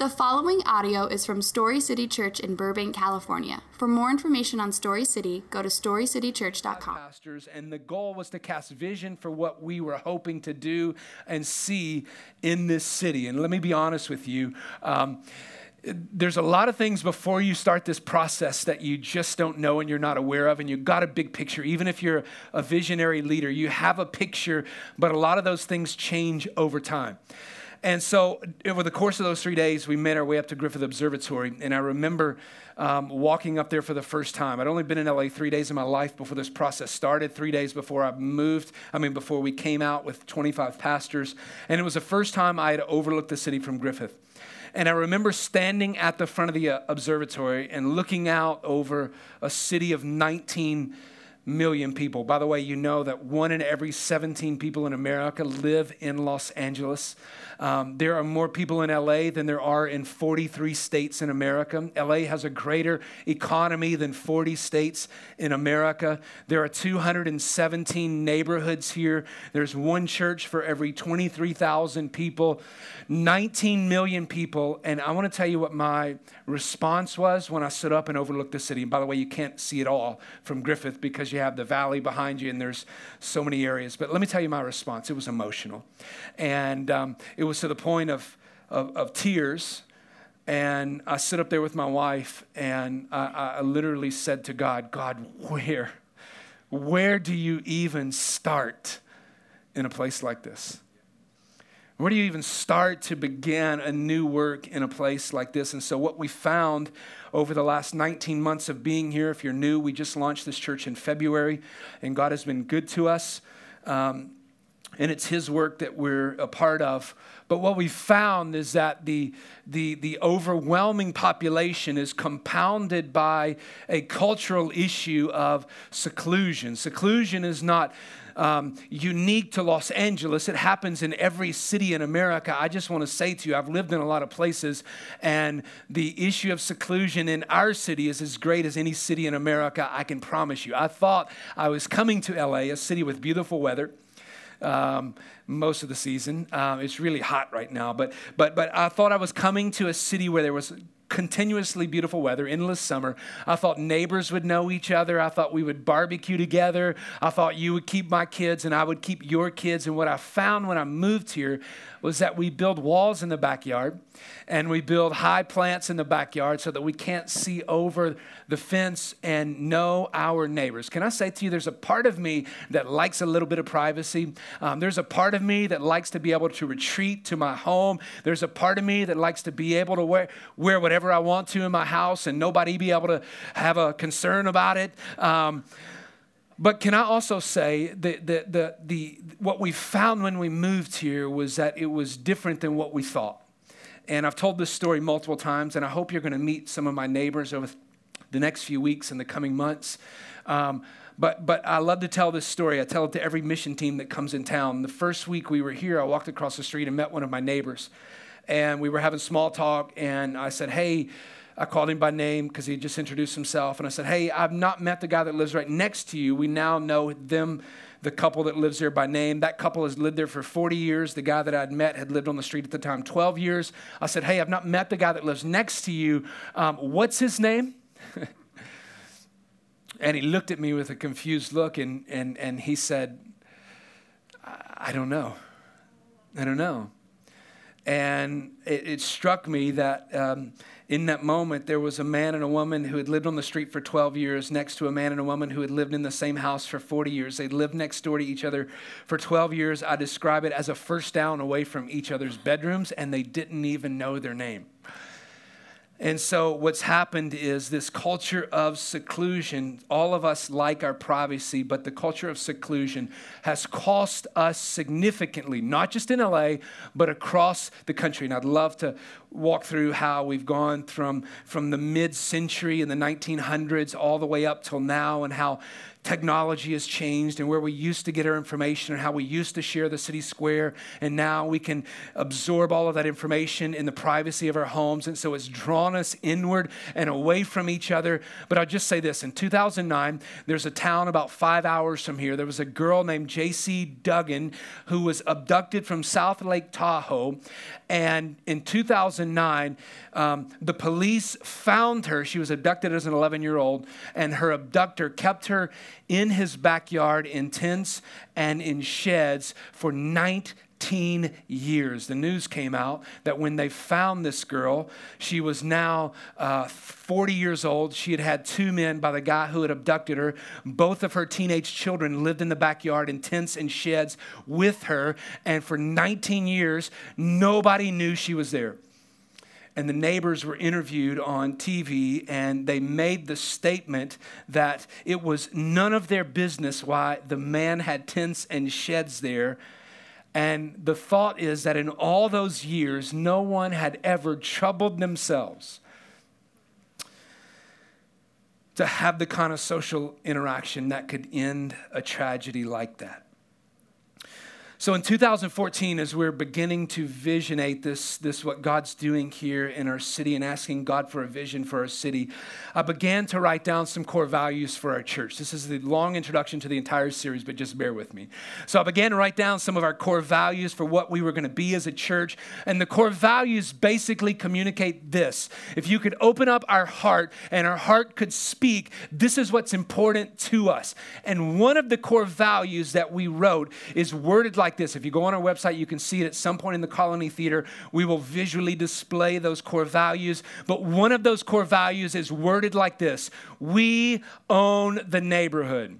The following audio is from Story City Church in Burbank, California. For more information on Story City, go to storycitychurch.com. Pastors, and the goal was to cast vision for what we were hoping to do and see in this city. And let me be honest with you. Um, there's a lot of things before you start this process that you just don't know and you're not aware of, and you've got a big picture. Even if you're a visionary leader, you have a picture, but a lot of those things change over time. And so, over the course of those three days, we made our way up to Griffith Observatory. And I remember um, walking up there for the first time. I'd only been in LA three days of my life before this process started, three days before I moved. I mean, before we came out with 25 pastors. And it was the first time I had overlooked the city from Griffith. And I remember standing at the front of the uh, observatory and looking out over a city of 19 million people. By the way, you know that one in every 17 people in America live in Los Angeles. Um, there are more people in LA than there are in 43 states in America. LA has a greater economy than 40 states in America. There are 217 neighborhoods here. There's one church for every 23,000 people, 19 million people. And I want to tell you what my response was when I stood up and overlooked the city. And by the way, you can't see it all from Griffith because you have the valley behind you and there's so many areas. But let me tell you my response. It was emotional. And um, it was to the point of, of, of tears. And I sit up there with my wife, and I, I literally said to God, God, where? Where do you even start in a place like this? Where do you even start to begin a new work in a place like this? And so, what we found over the last 19 months of being here, if you're new, we just launched this church in February, and God has been good to us. Um, and it's his work that we're a part of. But what we found is that the, the, the overwhelming population is compounded by a cultural issue of seclusion. Seclusion is not um, unique to Los Angeles. It happens in every city in America. I just want to say to you, I've lived in a lot of places, and the issue of seclusion in our city is as great as any city in America, I can promise you. I thought I was coming to LA, a city with beautiful weather um, most of the season. Um, it's really hot right now, but but but I thought I was coming to a city where there was continuously beautiful weather, endless summer. I thought neighbors would know each other. I thought we would barbecue together. I thought you would keep my kids and I would keep your kids. And what I found when I moved here was that we build walls in the backyard and we build high plants in the backyard so that we can't see over the fence and know our neighbors. Can I say to you, there's a part of me that likes a little bit of privacy. Um, there's a part of me that likes to be able to retreat to my home. There's a part of me that likes to be able to wear, wear whatever I want to in my house and nobody be able to have a concern about it. Um, but can I also say that the, the, the, what we found when we moved here was that it was different than what we thought. And I've told this story multiple times, and I hope you're going to meet some of my neighbors over the next few weeks and the coming months. Um, but, but I love to tell this story. I tell it to every mission team that comes in town. The first week we were here, I walked across the street and met one of my neighbors. And we were having small talk, and I said, Hey, I called him by name because he just introduced himself. And I said, Hey, I've not met the guy that lives right next to you. We now know them, the couple that lives there by name. That couple has lived there for 40 years. The guy that I'd met had lived on the street at the time 12 years. I said, Hey, I've not met the guy that lives next to you. Um, what's his name? and he looked at me with a confused look and, and, and he said, I don't know. I don't know. And it, it struck me that um, in that moment, there was a man and a woman who had lived on the street for 12 years next to a man and a woman who had lived in the same house for 40 years. They lived next door to each other for 12 years. I describe it as a first down away from each other's bedrooms, and they didn't even know their name. And so, what's happened is this culture of seclusion. All of us like our privacy, but the culture of seclusion has cost us significantly, not just in LA, but across the country. And I'd love to walk through how we've gone from, from the mid century in the 1900s all the way up till now, and how technology has changed and where we used to get our information and how we used to share the city square. And now we can absorb all of that information in the privacy of our homes. And so it's drawn us inward and away from each other. But I'll just say this in 2009, there's a town about five hours from here. There was a girl named Jaycee Dugard who was abducted from South Lake Tahoe. And in 2009, um, the police found her. She was abducted as an 11 year old, and her abductor kept her in his backyard in tents and in sheds for 19 years. The news came out that when they found this girl, she was now uh, 40 years old. She had had two men by the guy who had abducted her. Both of her teenage children lived in the backyard in tents and sheds with her. And for 19 years, nobody knew she was there and the neighbors were interviewed on TV, and they made the statement that it was none of their business why the man had tents and sheds there. And the thought is that in all those years, no one had ever troubled themselves to have the kind of social interaction that could end a tragedy like that. So in 2014, as we're beginning to visionate this, this what God's doing here in our city and asking God for a vision for our city, I began to write down some core values for our church. This is the long introduction to the entire series, but just bear with me. So I began to write down some of our core values for what we were going to be as a church. And the core values basically communicate this. If you could open up our heart and our heart could speak, this is what's important to us. And one of the core values that we wrote is worded like like this. If you go on our website, you can see it at some point in the Colony Theater. We will visually display those core values. But one of those core values is worded like this We own the neighborhood.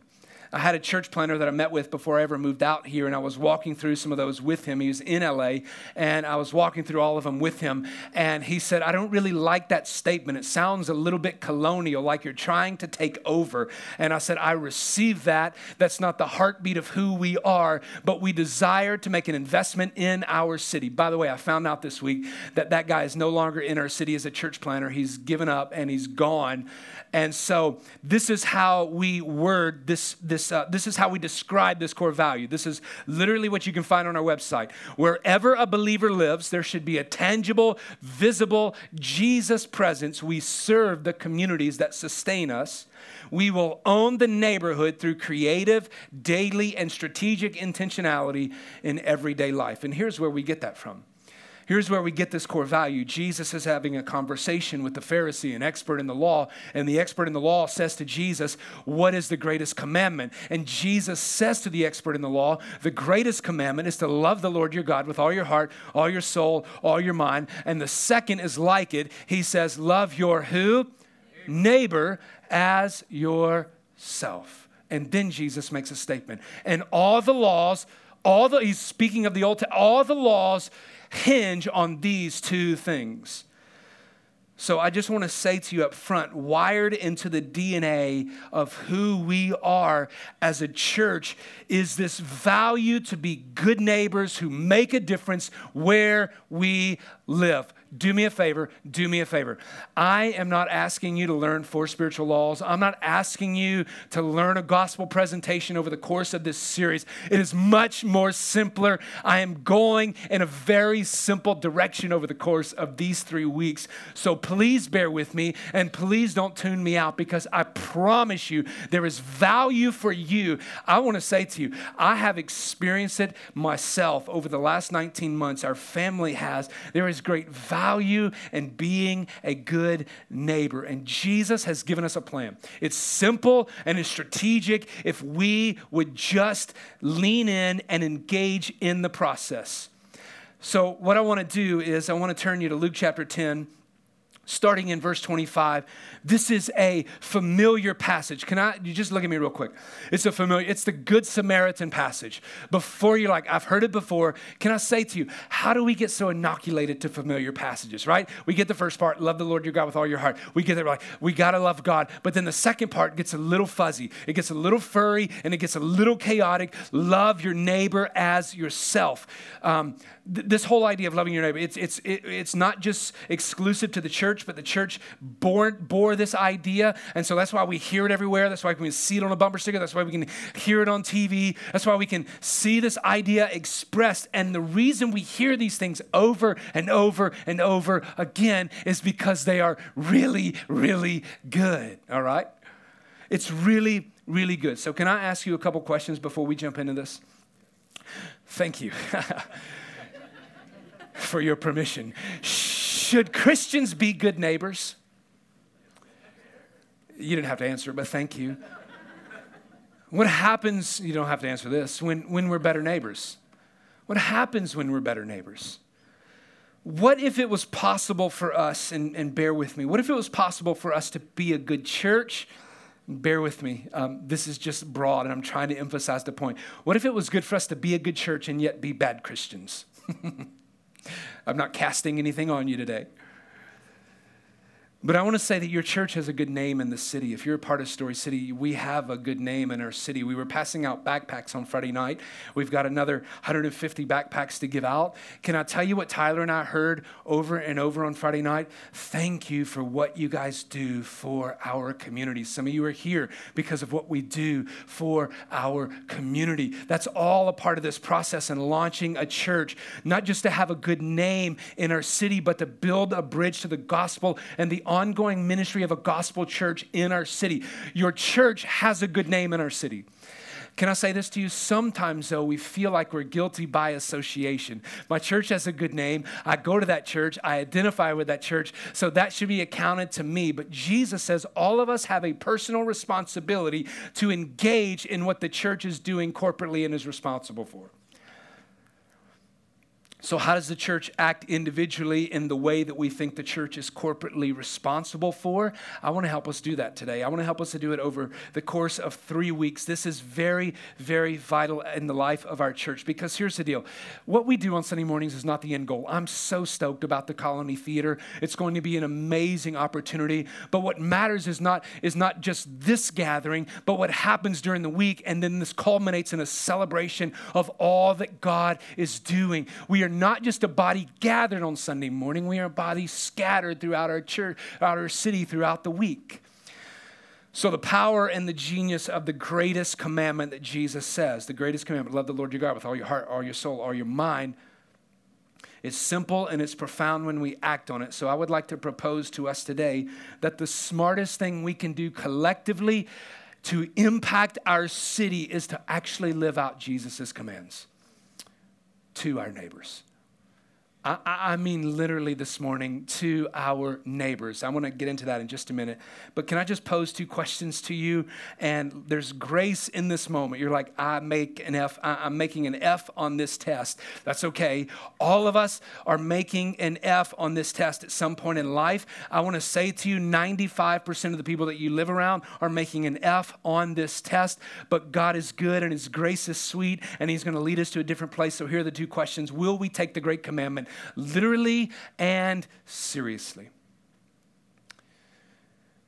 I had a church planner that I met with before I ever moved out here, and I was walking through some of those with him. He was in LA, and I was walking through all of them with him. And he said, I don't really like that statement. It sounds a little bit colonial, like you're trying to take over. And I said, I receive that. That's not the heartbeat of who we are, but we desire to make an investment in our city. By the way, I found out this week that that guy is no longer in our city as a church planner. He's given up and he's gone. And so this is how we word this, this, uh, this is how we describe this core value. This is literally what you can find on our website. Wherever a believer lives, there should be a tangible, visible Jesus presence. We serve the communities that sustain us. We will own the neighborhood through creative, daily, and strategic intentionality in everyday life. And here's where we get that from. Here's where we get this core value. Jesus is having a conversation with the Pharisee, an expert in the law, and the expert in the law says to Jesus, What is the greatest commandment? And Jesus says to the expert in the law, The greatest commandment is to love the Lord your God with all your heart, all your soul, all your mind. And the second is like it. He says, Love your who? Neighbor as yourself. And then Jesus makes a statement. And all the laws, all the, he's speaking of the Old, all the laws hinge on these two things. So I just want to say to you up front, wired into the DNA of who we are as a church is this value to be good neighbors who make a difference where we live do me a favor, do me a favor. I am not asking you to learn four spiritual laws. I'm not asking you to learn a gospel presentation over the course of this series. It is much more simpler. I am going in a very simple direction over the course of these three weeks. So please bear with me and please don't tune me out because I promise you there is value for you. I want to say to you, I have experienced it myself over the last 19 months. Our family has. There is great value value and being a good neighbor. And Jesus has given us a plan. It's simple and it's strategic if we would just lean in and engage in the process. So, what I want to do is, I want to turn you to Luke chapter 10 starting in verse 25. This is a familiar passage. Can I, you just look at me real quick? It's a familiar, it's the Good Samaritan passage. Before you're like, I've heard it before, can I say to you, how do we get so inoculated to familiar passages, right? We get the first part, love the Lord your God with all your heart. We get it like, we got to love God. But then the second part gets a little fuzzy. It gets a little furry and it gets a little chaotic. Love your neighbor as yourself. Um, th- this whole idea of loving your neighbor, it's, it's, it, it's not just exclusive to the church church, but the church bore, bore this idea. And so that's why we hear it everywhere. That's why we can see it on a bumper sticker. That's why we can hear it on TV. That's why we can see this idea expressed. And the reason we hear these things over and over and over again is because they are really, really good. All right? It's really, really good. So, can I ask you a couple questions before we jump into this? Thank you for your permission. Should Christians be good neighbors? You didn't have to answer, but thank you. What happens, you don't have to answer this, when, when we're better neighbors? What happens when we're better neighbors? What if it was possible for us, and, and bear with me, what if it was possible for us to be a good church? Bear with me. Um, this is just broad, and I'm trying to emphasize the point. What if it was good for us to be a good church and yet be bad Christians? I'm not casting anything on you today. But I want to say that your church has a good name in the city. If you're a part of Story City, we have a good name in our city. We were passing out backpacks on Friday night. We've got another 150 backpacks to give out. Can I tell you what Tyler and I heard over and over on Friday night? Thank you for what you guys do for our community. Some of you are here because of what we do for our community. That's all a part of this process and launching a church, not just to have a good name in our city, but to build a bridge to the gospel and the ongoing ministry of a gospel church in our city. Your church has a good name in our city. Can I say this to you? Sometimes, though, we feel like we're guilty by association. My church has a good name. I go to that church. I identify with that church. So that should be accounted to me. But Jesus says all of us have a personal responsibility to engage in what the church is doing corporately and is responsible for. So, how does the church act individually in the way that we think the church is corporately responsible for? I want to help us do that today. I want to help us to do it over the course of three weeks. This is very, very vital in the life of our church because here's the deal what we do on Sunday mornings is not the end goal. I'm so stoked about the Colony Theater. It's going to be an amazing opportunity. But what matters is not, is not just this gathering, but what happens during the week. And then this culminates in a celebration of all that God is doing. We are not just a body gathered on Sunday morning, we are a body scattered throughout our church, throughout our city throughout the week. So, the power and the genius of the greatest commandment that Jesus says, the greatest commandment, love the Lord your God with all your heart, all your soul, all your mind, it's simple and it's profound when we act on it. So, I would like to propose to us today that the smartest thing we can do collectively to impact our city is to actually live out Jesus' commands to our neighbors. I, I, mean, literally this morning to our neighbors. I want to get into that in just a minute. But can I just pose two questions to you? And there's grace in this moment. You're like, I make an F, I'm making an F on this test. That's okay. All of us are making an F on this test at some point in life. I want to say to you 95% of the people that you live around are making an F on this test. But God is good and His grace is sweet and He's going to lead us to a different place. So here are the two questions Will we take the great commandment? Literally and seriously?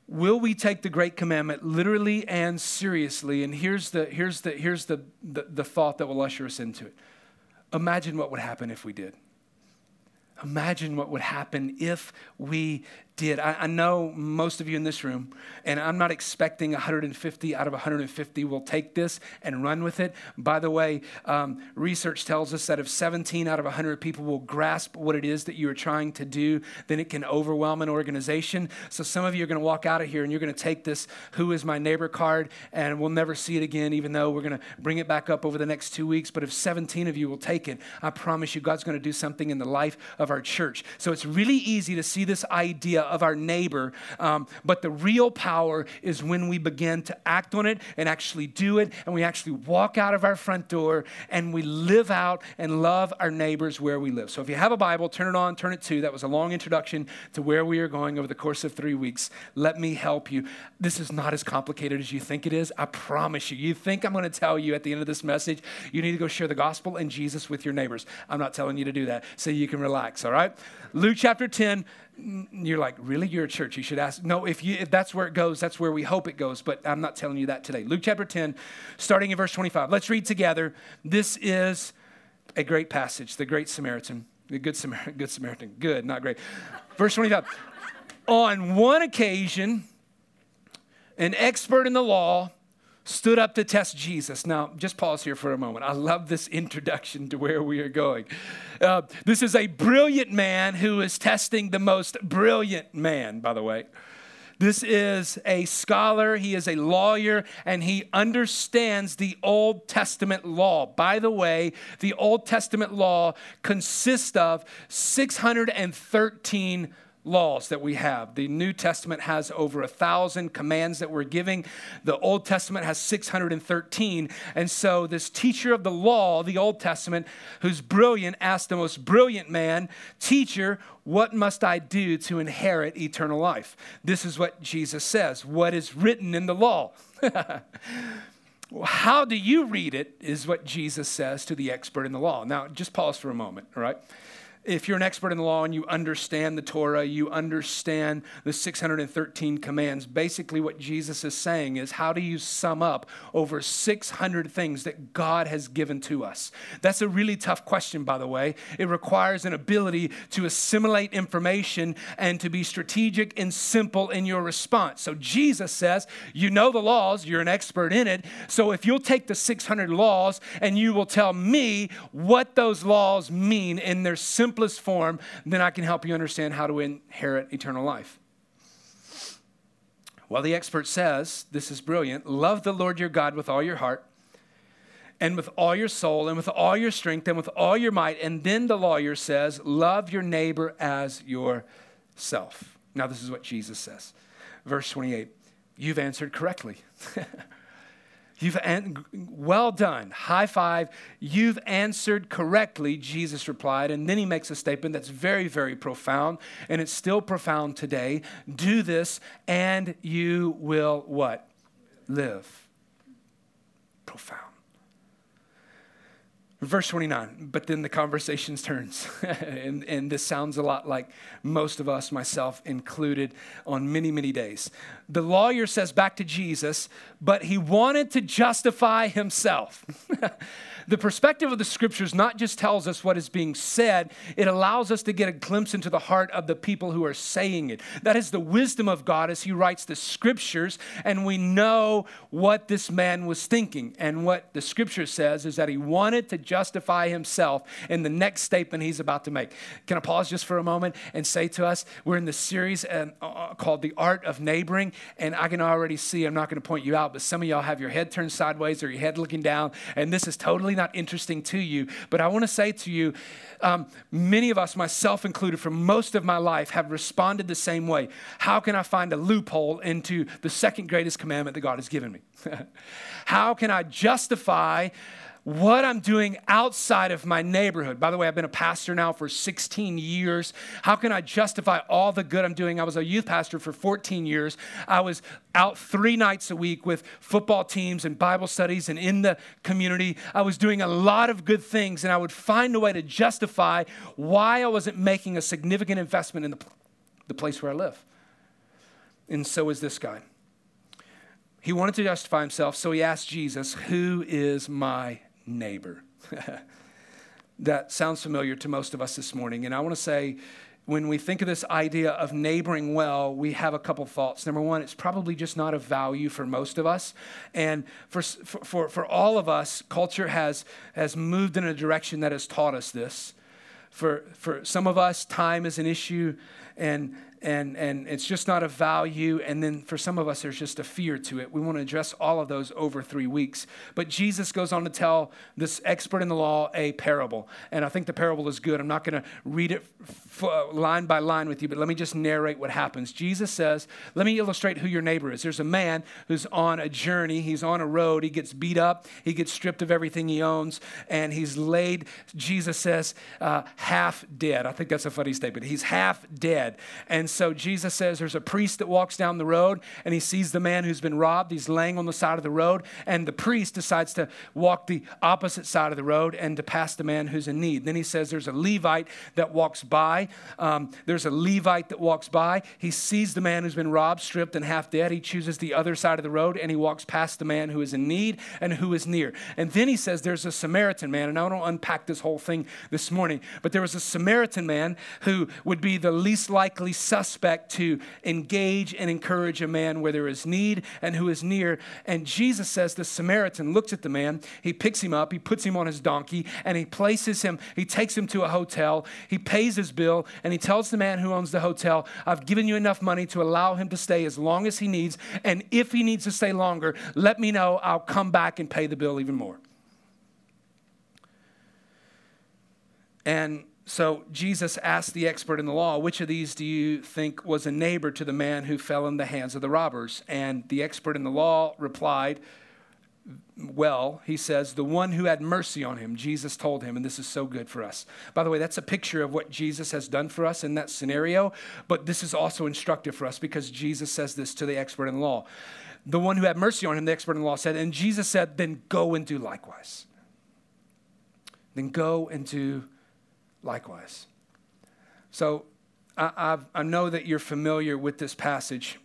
Will we take the great commandment literally and seriously? And here's the, here's the, here's the, the, the thought that will usher us into it. Imagine what would happen if we did. Imagine what would happen if we did. I, I, know most of you in this room, and I'm not expecting 150 out of 150 will take this and run with it. By the way, um, research tells us that if 17 out of 100 people will grasp what it is that you are trying to do, then it can overwhelm an organization. So some of you are going to walk out of here and you're going to take this Who is My Neighbor card, and we'll never see it again, even though we're going to bring it back up over the next two weeks. But if 17 of you will take it, I promise you, God's going to do something in the life of our church. So it's really easy to see this idea of our neighbor. Um, but the real power is when we begin to act on it and actually do it, and we actually walk out of our front door and we live out and love our neighbors where we live. So if you have a Bible, turn it on, turn it to. That was a long introduction to where we are going over the course of three weeks. Let me help you. This is not as complicated as you think it is. I promise you. You think I'm going to tell you at the end of this message, you need to go share the gospel and Jesus with your neighbors. I'm not telling you to do that so you can relax, all right? Luke chapter 10, you're like, really? You're a church. You should ask. No, if, you, if that's where it goes, that's where we hope it goes. But I'm not telling you that today. Luke chapter 10, starting in verse 25. Let's read together. This is a great passage, the Great Samaritan, the Good Samaritan. Good Samaritan. Good, not great. Verse 25. On one occasion, an expert in the law stood up to test Jesus. Now, just pause here for a moment. I love this introduction to where we are going. Uh, this is a brilliant man who is testing the most brilliant man, by the way. This is a scholar, he is a lawyer, and he understands the Old Testament law. By the way, the Old Testament law consists of 613 laws that we have. The New Testament has over a thousand commands that we're giving. The Old Testament has 613. And so, this teacher of the law, the Old Testament, who's brilliant, asked the most brilliant man, Teacher, what must I do to inherit eternal life? This is what Jesus says What is written in the law? How do you read it? Is what Jesus says to the expert in the law. Now, just pause for a moment, all right? If you're an expert in the law and you understand the Torah, you understand the 613 commands, basically what Jesus is saying is how do you sum up over 600 things that God has given to us? That's a really tough question, by the way. It requires an ability to assimilate information and to be strategic and simple in your response. So Jesus says, You know the laws, you're an expert in it. So if you'll take the 600 laws and you will tell me what those laws mean in their simple simplest form, then I can help you understand how to inherit eternal life. Well, the expert says, this is brilliant love the Lord your God with all your heart, and with all your soul, and with all your strength, and with all your might. And then the lawyer says, love your neighbor as yourself. Now, this is what Jesus says. Verse 28 You've answered correctly. You've an- well done. High five. You've answered correctly, Jesus replied. And then he makes a statement that's very, very profound, and it's still profound today. Do this, and you will what? Live. Profound. Verse 29, but then the conversation turns. and, and this sounds a lot like most of us, myself included, on many, many days. The lawyer says back to Jesus, but he wanted to justify himself. The perspective of the scriptures not just tells us what is being said, it allows us to get a glimpse into the heart of the people who are saying it. That is the wisdom of God as He writes the scriptures, and we know what this man was thinking. And what the scripture says is that he wanted to justify himself in the next statement he's about to make. Can I pause just for a moment and say to us, we're in the series uh, uh, called The Art of Neighboring, and I can already see, I'm not going to point you out, but some of y'all have your head turned sideways or your head looking down, and this is totally not interesting to you. But I want to say to you, um, many of us, myself included, for most of my life, have responded the same way. How can I find a loophole into the second greatest commandment that God has given me? How can I justify? What I'm doing outside of my neighborhood. By the way, I've been a pastor now for 16 years. How can I justify all the good I'm doing? I was a youth pastor for 14 years. I was out three nights a week with football teams and Bible studies and in the community. I was doing a lot of good things, and I would find a way to justify why I wasn't making a significant investment in the, the place where I live. And so is this guy. He wanted to justify himself, so he asked Jesus, Who is my neighbor. that sounds familiar to most of us this morning. And I want to say, when we think of this idea of neighboring well, we have a couple thoughts. Number one, it's probably just not of value for most of us. And for, for, for all of us, culture has, has moved in a direction that has taught us this. For, for some of us, time is an issue, and, and, and it's just not a value. And then for some of us, there's just a fear to it. We want to address all of those over three weeks. But Jesus goes on to tell this expert in the law a parable. And I think the parable is good. I'm not going to read it f- line by line with you, but let me just narrate what happens. Jesus says, Let me illustrate who your neighbor is. There's a man who's on a journey, he's on a road, he gets beat up, he gets stripped of everything he owns, and he's laid, Jesus says, uh, half dead. I think that's a funny statement. He's half dead. And so Jesus says there's a priest that walks down the road and he sees the man who's been robbed. He's laying on the side of the road, and the priest decides to walk the opposite side of the road and to pass the man who's in need. Then he says there's a Levite that walks by. Um, there's a Levite that walks by. He sees the man who's been robbed, stripped, and half dead. He chooses the other side of the road and he walks past the man who is in need and who is near. And then he says there's a Samaritan man, and I don't unpack this whole thing this morning, but there was a Samaritan man who would be the least likely suspect to engage and encourage a man where there is need and who is near. And Jesus says the Samaritan looks at the man, he picks him up, he puts him on his donkey, and he places him, he takes him to a hotel, he pays his bill, and he tells the man who owns the hotel, I've given you enough money to allow him to stay as long as he needs. And if he needs to stay longer, let me know. I'll come back and pay the bill even more. And so Jesus asked the expert in the law, which of these do you think was a neighbor to the man who fell in the hands of the robbers? And the expert in the law replied, well, he says, the one who had mercy on him, Jesus told him, and this is so good for us. By the way, that's a picture of what Jesus has done for us in that scenario, but this is also instructive for us because Jesus says this to the expert in the law. The one who had mercy on him, the expert in the law said, and Jesus said, then go and do likewise. Then go and do likewise. So I, I know that you're familiar with this passage.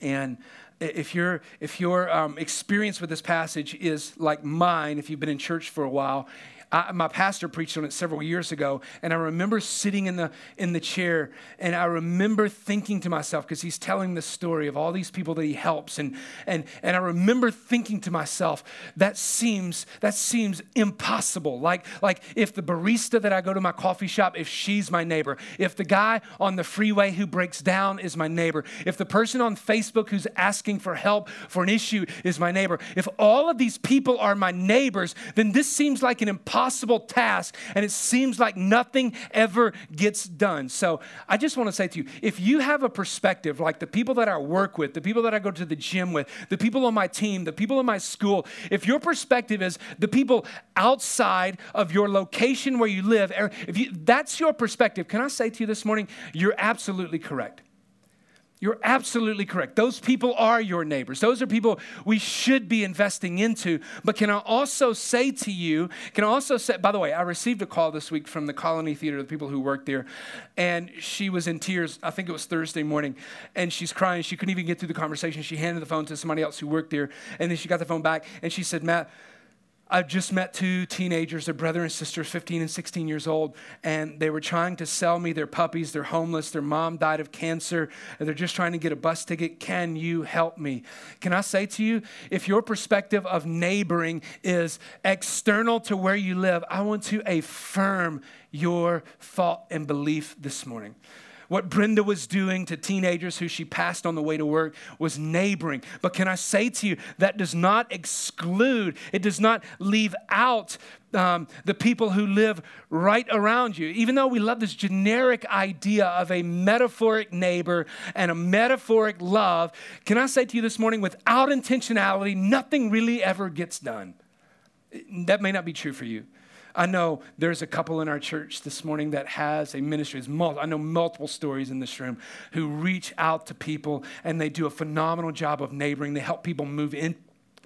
And if your if your um, experience with this passage is like mine, if you've been in church for a while, I, my pastor preached on it several years ago, and I remember sitting in the in the chair, and I remember thinking to myself because he's telling the story of all these people that he helps, and and and I remember thinking to myself that seems that seems impossible. Like like if the barista that I go to my coffee shop, if she's my neighbor, if the guy on the freeway who breaks down is my neighbor, if the person on Facebook who's asking for help for an issue is my neighbor, if all of these people are my neighbors, then this seems like an impossible impossible task, and it seems like nothing ever gets done. So I just want to say to you if you have a perspective like the people that I work with, the people that I go to the gym with, the people on my team, the people in my school, if your perspective is the people outside of your location where you live, er, if you, that's your perspective, can I say to you this morning, you're absolutely correct. You're absolutely correct. Those people are your neighbors. Those are people we should be investing into. But can I also say to you, can I also say, by the way, I received a call this week from the Colony Theater, the people who work there, and she was in tears. I think it was Thursday morning, and she's crying. She couldn't even get through the conversation. She handed the phone to somebody else who worked there, and then she got the phone back, and she said, Matt, I've just met two teenagers, they're brother and sister, 15 and 16 years old, and they were trying to sell me their puppies. They're homeless. Their mom died of cancer, and they're just trying to get a bus ticket. Can you help me? Can I say to you, if your perspective of neighboring is external to where you live, I want to affirm your thought and belief this morning. What Brenda was doing to teenagers who she passed on the way to work was neighboring. But can I say to you, that does not exclude, it does not leave out um, the people who live right around you. Even though we love this generic idea of a metaphoric neighbor and a metaphoric love, can I say to you this morning, without intentionality, nothing really ever gets done. That may not be true for you. I know there's a couple in our church this morning that has a ministry. I know multiple stories in this room who reach out to people and they do a phenomenal job of neighboring. They help people move in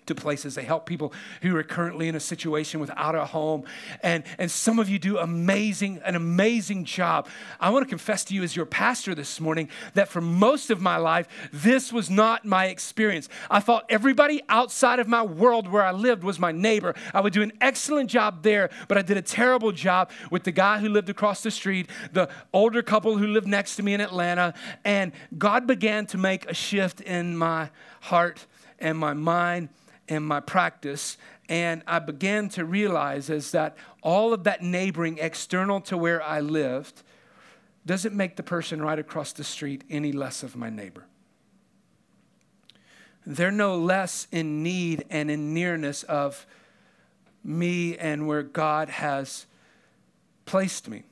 to places. They help people who are currently in a situation without a home. And, and some of you do amazing, an amazing job. I want to confess to you as your pastor this morning that for most of my life, this was not my experience. I thought everybody outside of my world where I lived was my neighbor. I would do an excellent job there, but I did a terrible job with the guy who lived across the street, the older couple who lived next to me in Atlanta. And God began to make a shift in my heart and my mind in my practice. And I began to realize is that all of that neighboring external to where I lived doesn't make the person right across the street any less of my neighbor. They're no less in need and in nearness of me and where God has placed me.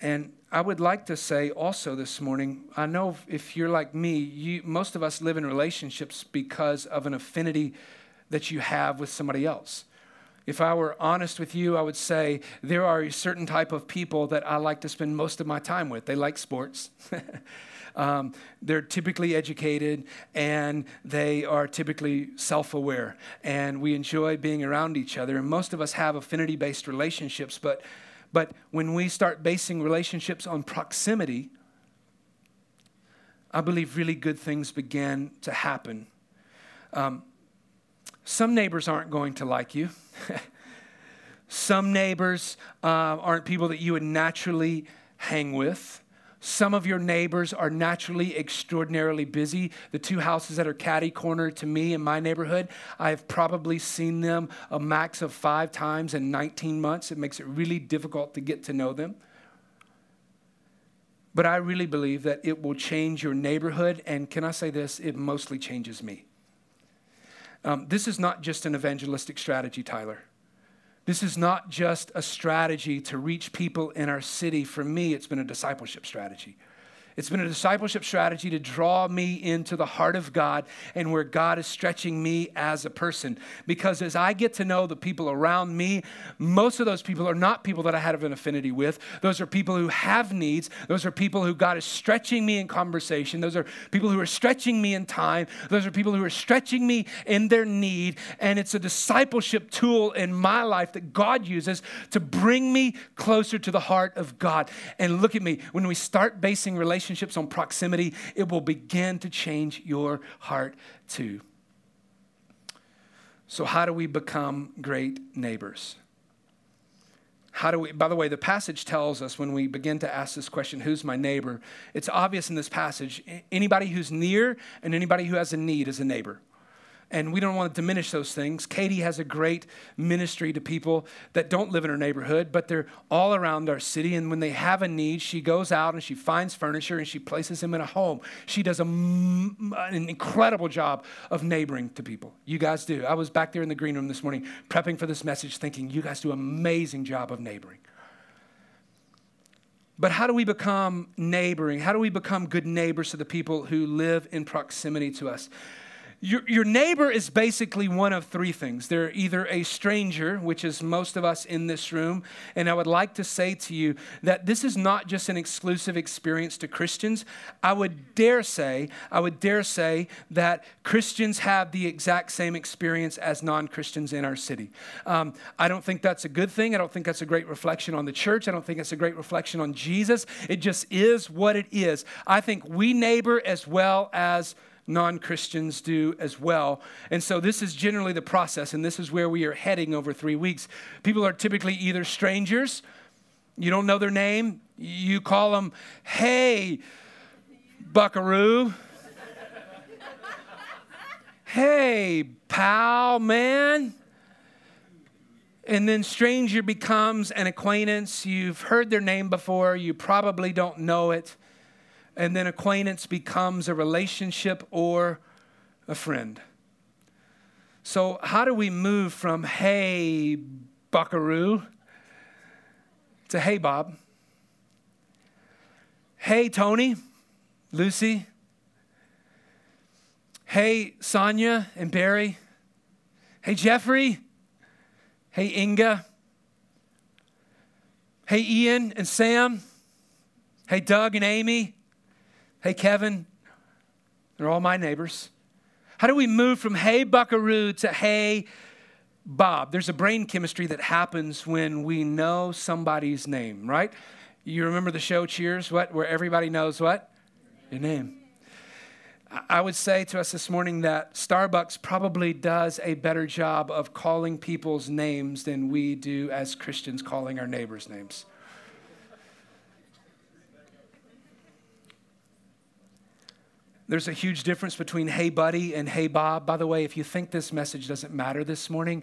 And I would like to say also this morning, I know if you're like me, you, most of us live in relationships because of an affinity that you have with somebody else. If I were honest with you, I would say there are a certain type of people that I like to spend most of my time with. They like sports. um, they're typically educated and they are typically self aware. And we enjoy being around each other. And most of us have affinity based relationships, but but when we start basing relationships on proximity, I believe really good things begin to happen. Um, some neighbors aren't going to like you. some neighbors uh, aren't people that you would naturally hang with. Some of your neighbors are naturally extraordinarily busy. The two houses that are catty corner to me in my neighborhood, I've probably seen them a max of five times in 19 months. It makes it really difficult to get to know them. But I really believe that it will change your neighborhood. And can I say this? It mostly changes me. Um, this is not just an evangelistic strategy, Tyler. This is not just a strategy to reach people in our city. For me, it's been a discipleship strategy. It's been a discipleship strategy to draw me into the heart of God and where God is stretching me as a person. Because as I get to know the people around me, most of those people are not people that I have an affinity with. Those are people who have needs. Those are people who God is stretching me in conversation. Those are people who are stretching me in time. Those are people who are stretching me in their need. And it's a discipleship tool in my life that God uses to bring me closer to the heart of God. And look at me, when we start basing relationships, relationships on proximity, it will begin to change your heart too. So, how do we become great neighbors? How do we, by the way, the passage tells us when we begin to ask this question, who's my neighbor? It's obvious in this passage. Anybody who's near and anybody who has a need is a neighbor and we don't want to diminish those things. Katie has a great ministry to people that don't live in her neighborhood, but they're all around our city. And when they have a need, she goes out and she finds furniture and she places them in a home. She does a, an incredible job of neighboring to people. You guys do. I was back there in the green room this morning prepping for this message, thinking, you guys do an amazing job of neighboring. But how do we become neighboring? How do we become good neighbors to the people who live in proximity to us? Your, your neighbor is basically one of three things. They're either a stranger, which is most of us in this room, and I would like to say to you that this is not just an exclusive experience to Christians. I would dare say, I would dare say that Christians have the exact same experience as non Christians in our city. Um, I don't think that's a good thing. I don't think that's a great reflection on the church. I don't think it's a great reflection on Jesus. It just is what it is. I think we neighbor as well as non Christians do as well. And so, this is generally the process, and this is where we are heading over three weeks. People are typically either strangers, you don't know their name, you call them, hey, buckaroo. hey, pal, man. And then stranger becomes an acquaintance. You've heard their name before, you probably don't know it and then acquaintance becomes a relationship or a friend. So, how do we move from hey, buckaroo, to hey, Bob? Hey, Tony, Lucy. Hey, Sonia and Barry. Hey, Jeffrey. Hey, Inga. Hey, Ian and Sam. Hey, Doug and Amy. Hey, Kevin, they're all my neighbors. How do we move from hey, buckaroo to hey, Bob? There's a brain chemistry that happens when we know somebody's name, right? You remember the show Cheers, what? Where everybody knows what? Your name. I would say to us this morning that Starbucks probably does a better job of calling people's names than we do as Christians calling our neighbors' names. There's a huge difference between hey buddy and hey Bob. By the way, if you think this message doesn't matter this morning,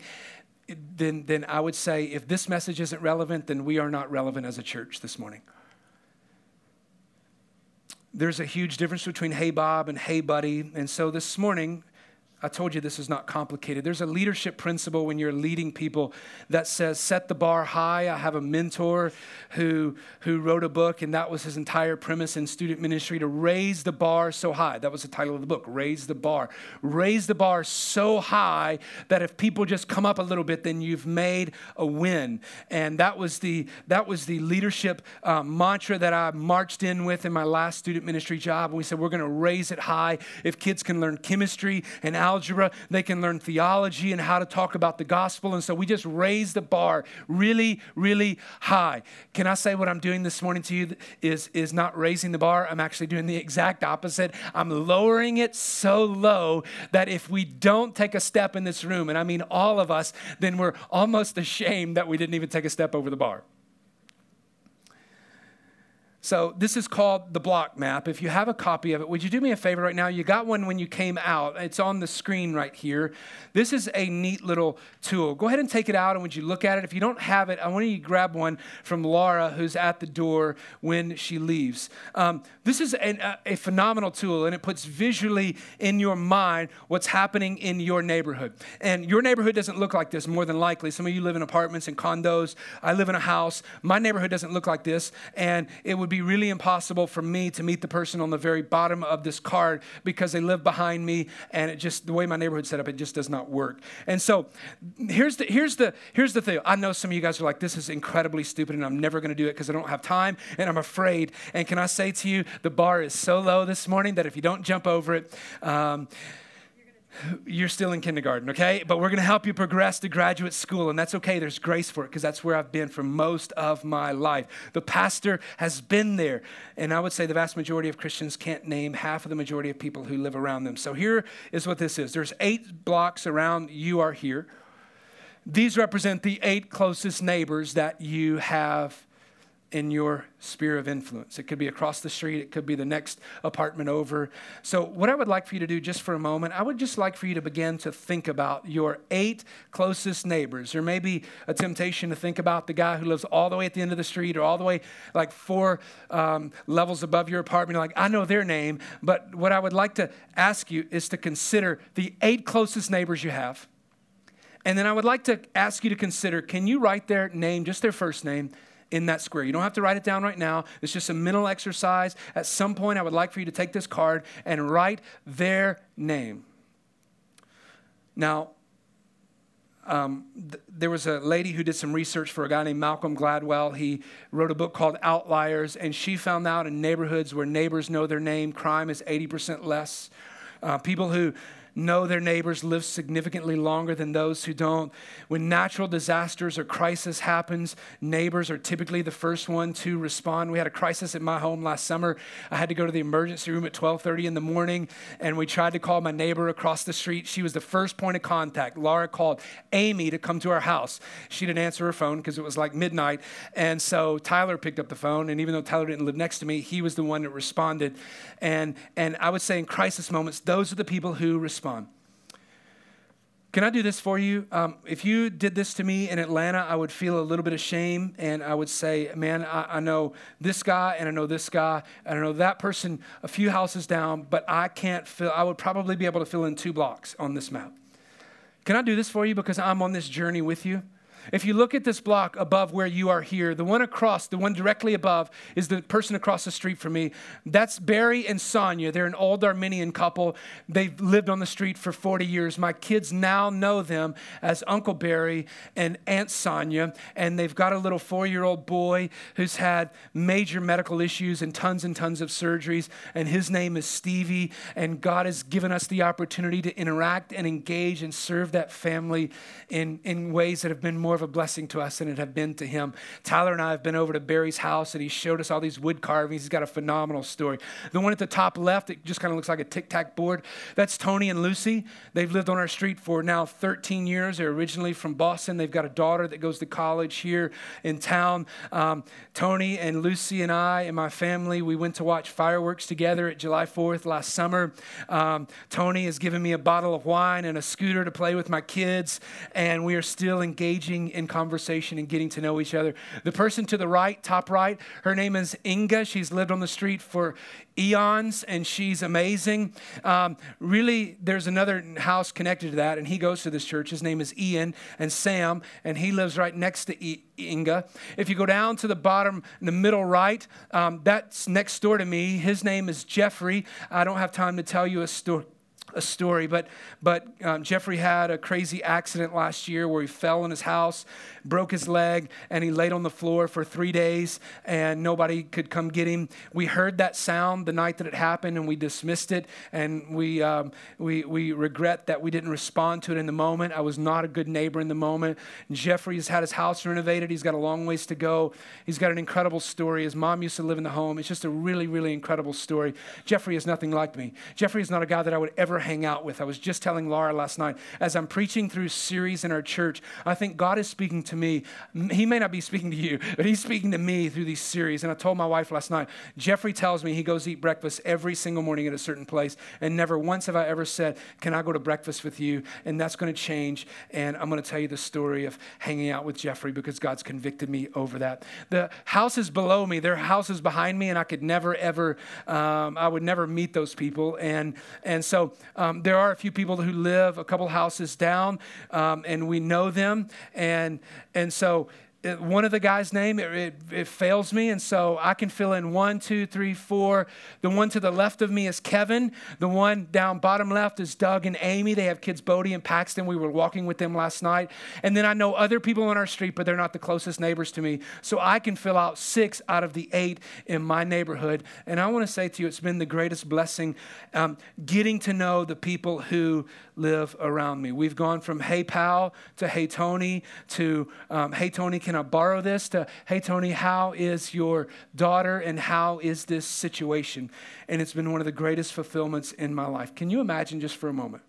then, then I would say if this message isn't relevant, then we are not relevant as a church this morning. There's a huge difference between hey Bob and hey buddy. And so this morning, I told you this is not complicated. There's a leadership principle when you're leading people that says, set the bar high. I have a mentor who, who wrote a book, and that was his entire premise in student ministry to raise the bar so high. That was the title of the book, Raise the Bar. Raise the bar so high that if people just come up a little bit, then you've made a win. And that was the, that was the leadership uh, mantra that I marched in with in my last student ministry job. We said, we're going to raise it high. If kids can learn chemistry and algebra, they can learn theology and how to talk about the gospel. And so we just raise the bar really, really high. Can I say what I'm doing this morning to you is, is not raising the bar? I'm actually doing the exact opposite. I'm lowering it so low that if we don't take a step in this room, and I mean all of us, then we're almost ashamed that we didn't even take a step over the bar. So, this is called the block map. If you have a copy of it, would you do me a favor right now? You got one when you came out. It's on the screen right here. This is a neat little tool. Go ahead and take it out and would you look at it? If you don't have it, I want you to grab one from Laura, who's at the door when she leaves. Um, this is an, a, a phenomenal tool and it puts visually in your mind what's happening in your neighborhood. And your neighborhood doesn't look like this more than likely. Some of you live in apartments and condos. I live in a house. My neighborhood doesn't look like this. And it would would be really impossible for me to meet the person on the very bottom of this card because they live behind me and it just the way my neighborhood's set up it just does not work. And so here's the here's the here's the thing. I know some of you guys are like this is incredibly stupid and i'm never going to do it because i don't have time and i'm afraid. And can i say to you the bar is so low this morning that if you don't jump over it um, you're still in kindergarten, okay? But we're to help you progress to graduate school, and that's okay. There's grace for it because that's where I've been for most of my life. The pastor has been there, and I would say the vast majority of Christians can't name half of the majority of people who live around them. So here is what this is there's eight blocks around you are here. These represent the eight closest neighbors that you have in your sphere of influence. It could be across the street, it could be the next apartment over. So, what I would like for you to do just for a moment, I would just like for you to begin to think about your eight closest neighbors. There may be a temptation to think about the guy who lives all the way at the end of the street or all the way like four um, levels above your apartment. You're like, I know their name, but what I would like to ask you is to consider the eight closest neighbors you have. And then I would like to ask you to consider can you write their name, just their first name? In that square. You don't have to write it down right now. It's just a mental exercise. At some point, I would like for you to take this card and write their name. Now, um, th- there was a lady who did some research for a guy named Malcolm Gladwell. He wrote a book called Outliers, and she found out in neighborhoods where neighbors know their name, crime is 80% less. Uh, people who know their neighbors live significantly longer than those who don't. When natural disasters or crisis happens, neighbors are typically the first one to respond. We had a crisis at my home last summer. I had to go to the emergency room at 12:30 in the morning and we tried to call my neighbor across the street. She was the first point of contact. Laura called Amy to come to our house. She didn't answer her phone because it was like midnight. And so Tyler picked up the phone and even though Tyler didn't live next to me, he was the one that responded. And and I would say in crisis moments, those are the people who respond respond. Can I do this for you? Um, if you did this to me in Atlanta, I would feel a little bit of shame and I would say, man, I, I, know this guy and I know this guy and I know that person a few houses down, but I can't fill, I would probably be able to fill in two blocks on this map. Can I do this for you because I'm on this journey with you? If you look at this block above where you are here, the one across, the one directly above, is the person across the street from me. That's Barry and Sonia. They're an old Armenian couple. They've lived on the street for 40 years. My kids now know them as Uncle Barry and Aunt Sonia, and they've got a little four year old boy who's had major medical issues and tons and tons of surgeries, and his name is Stevie. And God has given us the opportunity to interact and engage and serve that family in, in ways that have been more of a blessing to us than it have been to him. Tyler and I have been over to Barry's house and he showed us all these wood carvings. He's got a phenomenal story. The one at the top left, it just kind of looks like a tic tac board. That's Tony and Lucy. They've lived on our street for now 13 years. They're originally from Boston. They've got a daughter that goes to college here in town. Um, Tony and Lucy and I and my family, we went to watch fireworks together at July 4th last summer. Um, Tony has given me a bottle of wine and a scooter to play with my kids, and we are still engaging in conversation and getting to know each other. The person to the right, top right, her name is Inga. She's lived on the street for eons and she's amazing. Um, really, there's another house connected to that, and he goes to this church. His name is Ian and Sam, and he lives right next to Inga. If you go down to the bottom, in the middle right, um, that's next door to me. His name is Jeffrey. I don't have time to tell you a story a story, but but um, Jeffrey had a crazy accident last year where he fell in his house, broke his leg, and he laid on the floor for three days, and nobody could come get him. We heard that sound the night that it happened, and we dismissed it, and we um, we we regret that we didn't respond to it in the moment. I was not a good neighbor in the moment. Jeffrey Jeffrey's had his house renovated. He's got a long ways to go. He's got an incredible story. His mom used to live in the home. It's just a really really incredible story. Jeffrey is nothing like me. Jeffrey is not a guy that I would ever hang out with. I was just telling Laura last night, as I'm preaching through series in our church, I think God is speaking to me. He may not be speaking to you, but He's speaking to me through these series. And I told my wife last night, Jeffrey tells me he goes eat breakfast every single morning at a certain place, and never once have I ever said, Can I go to breakfast with you? And that's going to change. And I'm going to tell you the story of hanging out with Jeffrey because God's convicted me over that. The houses below me, there are houses behind me, and I could never, ever, um, I would never meet those people. And, and so um, there are a few people who live a couple houses down, um, and we know them. And, and so one of the guys' name, it, it, it, fails me. And so I can fill in one, two, three, four. The one to the left of me is Kevin. The one down bottom left is Doug and Amy. They have kids, Bodie and Paxton. We were walking with them last night. And then I know other people on our street, but they're not the closest neighbors to me. So I can fill out six out of the eight in my neighborhood. And I want to say to you, it's been the greatest blessing um, getting to know the people who live around me. We've gone from hey pal to hey Tony to um, hey Tony, can I borrow this? to hey Tony, how is your daughter and how is this situation? And it's been one of the greatest fulfillments in my life. Can you imagine just for a moment?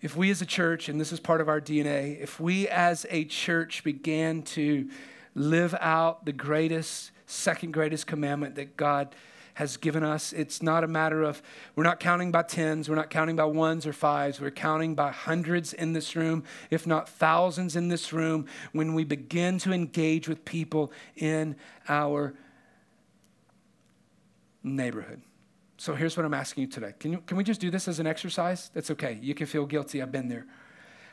If we as a church, and this is part of our DNA, if we as a church began to live out the greatest, second greatest commandment that God has given us. It's not a matter of, we're not counting by tens, we're not counting by ones or fives, we're counting by hundreds in this room, if not thousands in this room, when we begin to engage with people in our neighborhood. So here's what I'm asking you today. Can, you, can we just do this as an exercise? That's okay. You can feel guilty. I've been there.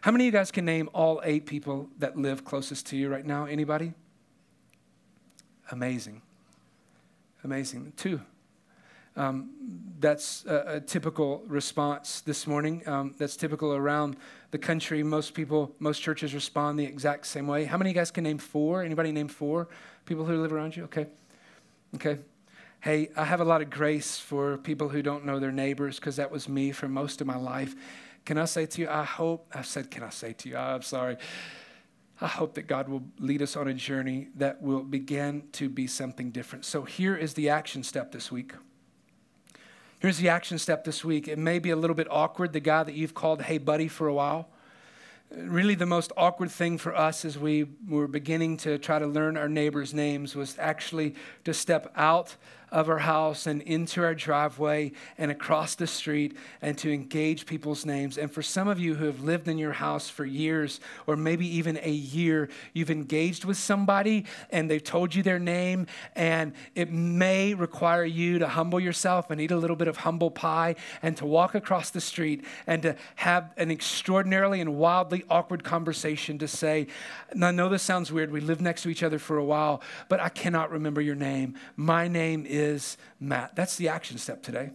How many of you guys can name all eight people that live closest to you right now? Anybody? Amazing. Amazing. Two. Um, that's a, a, typical response this morning. Um, that's typical around the country. Most people, most churches respond the exact same way. How many of you guys can name four? Anybody name four people who live around you? Okay. Okay. Hey, I have a lot of grace for people who don't know their neighbors because that was me for most of my life. Can I say to you, I hope, I said, can I say to you, I'm sorry. I hope that God will lead us on a journey that will begin to be something different. So here is the action step this week. Here's the action step this week. It may be a little bit awkward, the guy that you've called, hey, buddy, for a while. Really, the most awkward thing for us as we were beginning to try to learn our neighbors' names was actually to step out of our house and into our driveway and across the street and to engage people's names. And for some of you who have lived in your house for years or maybe even a year, you've engaged with somebody and they've told you their name, and it may require you to humble yourself and eat a little bit of humble pie and to walk across the street and to have an extraordinarily and wildly awkward conversation to say, I know this sounds weird. We lived next to each other for a while, but I cannot remember your name. My name is is Matt. That's the action step today.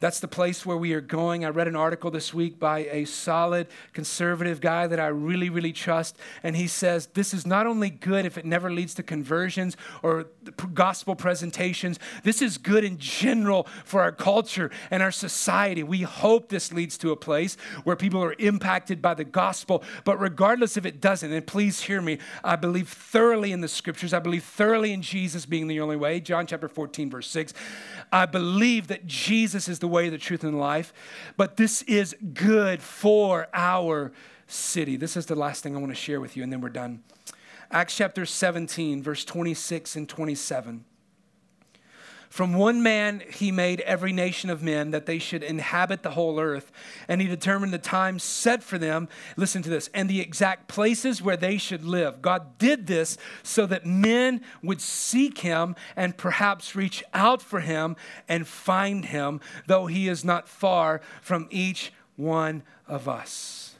That's the place where we are going. I read an article this week by a solid conservative guy that I really, really trust. And he says this is not only good if it never leads to conversions or gospel presentations, this is good in general for our culture and our society. We hope this leads to a place where people are impacted by the gospel. But regardless if it doesn't, and please hear me, I believe thoroughly in the scriptures, I believe thoroughly in Jesus being the only way. John chapter 14, verse 6. I believe that Jesus is the way, the truth, and the life, but this is good for our city. This is the last thing I want to share with you, and then we're done. Acts chapter 17, verse 26 and 27. From one man he made every nation of men that they should inhabit the whole earth. And he determined the time set for them, listen to this, and the exact places where they should live. God did this so that men would seek him and perhaps reach out for him and find him, though he is not far from each one of us.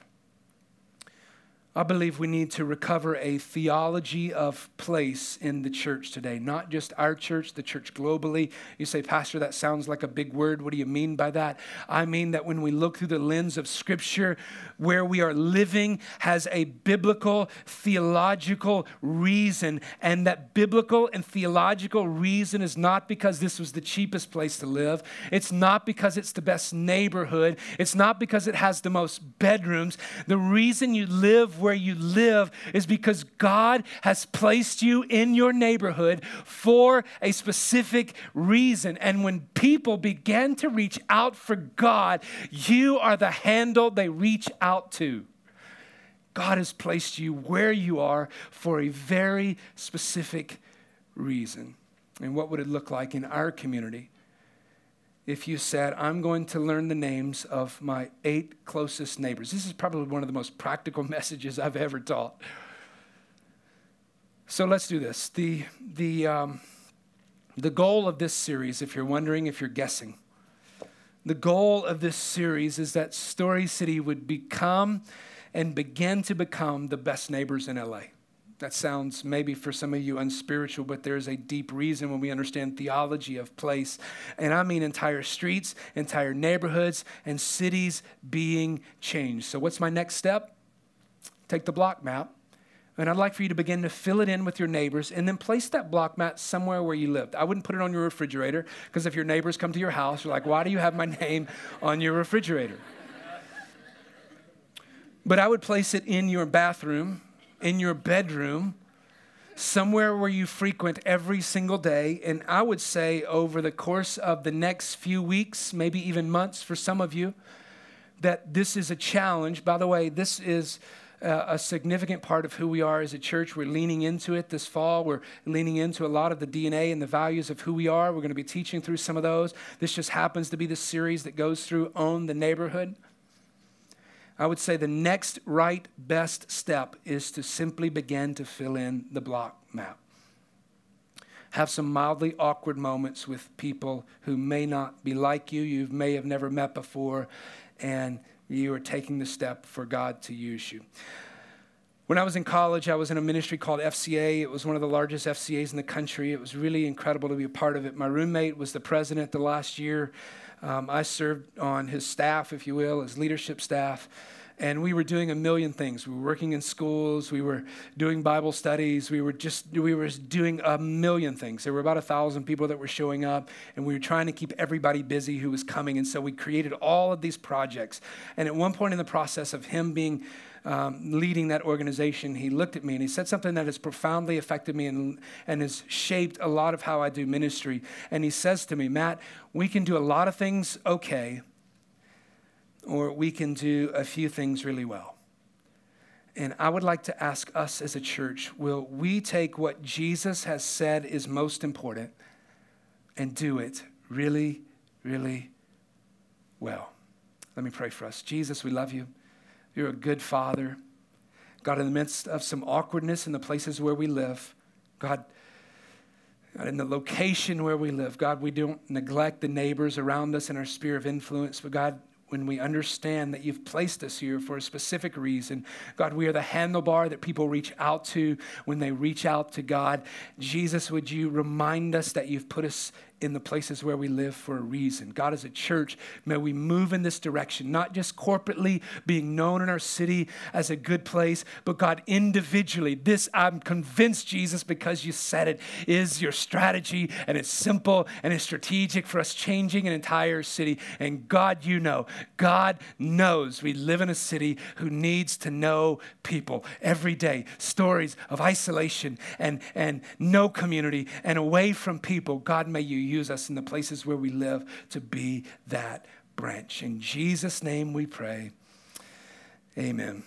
I believe we need to recover a theology of place in the church today, not just our church, the church globally. You say, Pastor, that sounds like a big word. What do you mean by that? I mean that when we look through the lens of Scripture, where we are living has a biblical, theological reason. And that biblical and theological reason is not because this was the cheapest place to live, it's not because it's the best neighborhood, it's not because it has the most bedrooms. The reason you live where you live is because God has placed you in your neighborhood for a specific reason. And when people begin to reach out for God, you are the handle they reach out to. God has placed you where you are for a very specific reason. And what would it look like in our community if you said, I'm going to learn the names of my eight closest neighbors? This is probably one of the most practical messages I've ever taught. So let's do this. The, the, um, the goal of this series, if you're wondering, if you're guessing, the goal of this series is that Story City would become and begin to become the best neighbors in LA. That sounds maybe for some of you unspiritual, but there's a deep reason when we understand theology of place. And I mean entire streets, entire neighborhoods, and cities being changed. So, what's my next step? Take the block map. And I'd like for you to begin to fill it in with your neighbors and then place that block map somewhere where you lived. I wouldn't put it on your refrigerator because if your neighbors come to your house, you're like, why do you have my name on your refrigerator? But I would place it in your bathroom in your bedroom, somewhere where you frequent every single day. And I would say over the course of the next few weeks, maybe even months for some of you, that this is a challenge. By the way, this is uh, a significant part of who we are as a church. We're leaning into it this fall. We're leaning into a lot of the DNA and the values of who we are. We're going to be teaching through some of those. This just happens to be the series that goes through Own the Neighborhood. I would say the next right best step is to simply begin to fill in the block map. Have some mildly awkward moments with people who may not be like you, you may have never met before, and you are taking the step for God to use you. When I was in college, I was in a ministry called FCA. It was one of the largest FCAs in the country. It was really incredible to be a part of it. My roommate was the president the last year. Um, I served on his staff, if you will, his leadership staff. And we were doing a million things. We were working in schools. We were doing Bible studies. We were just we were doing a million things. There were about a thousand people that were showing up, and we were trying to keep everybody busy who was coming. And so we created all of these projects. And at one point in the process of him being um, leading that organization, he looked at me and he said something that has profoundly affected me and, and has shaped a lot of how I do ministry. And he says to me, Matt, we can do a lot of things okay, or we can do a few things really well. And I would like to ask us as a church will we take what Jesus has said is most important and do it really, really well? Let me pray for us. Jesus, we love you. You're a good father. God, in the midst of some awkwardness in the places where we live, God, in the location where we live, God, we don't neglect the neighbors around us in our sphere of influence, but God, when we understand that you've placed us here for a specific reason. God, we are the handlebar that people reach out to when they reach out to God. Jesus, would you remind us that you've put us in the places where we live for a reason. God, as a church, may we move in this direction, not just corporately being known in our city as a good place, but God, individually. This, I'm convinced, Jesus, because you said it, is your strategy, and it's simple and it's strategic for us changing an entire city. And God, you know, God knows we live in a city who needs to know people every day. Stories of isolation and, and no community and away from people. God, may you use us in the places where we live to be that branch. In Jesus' name we pray. Amen.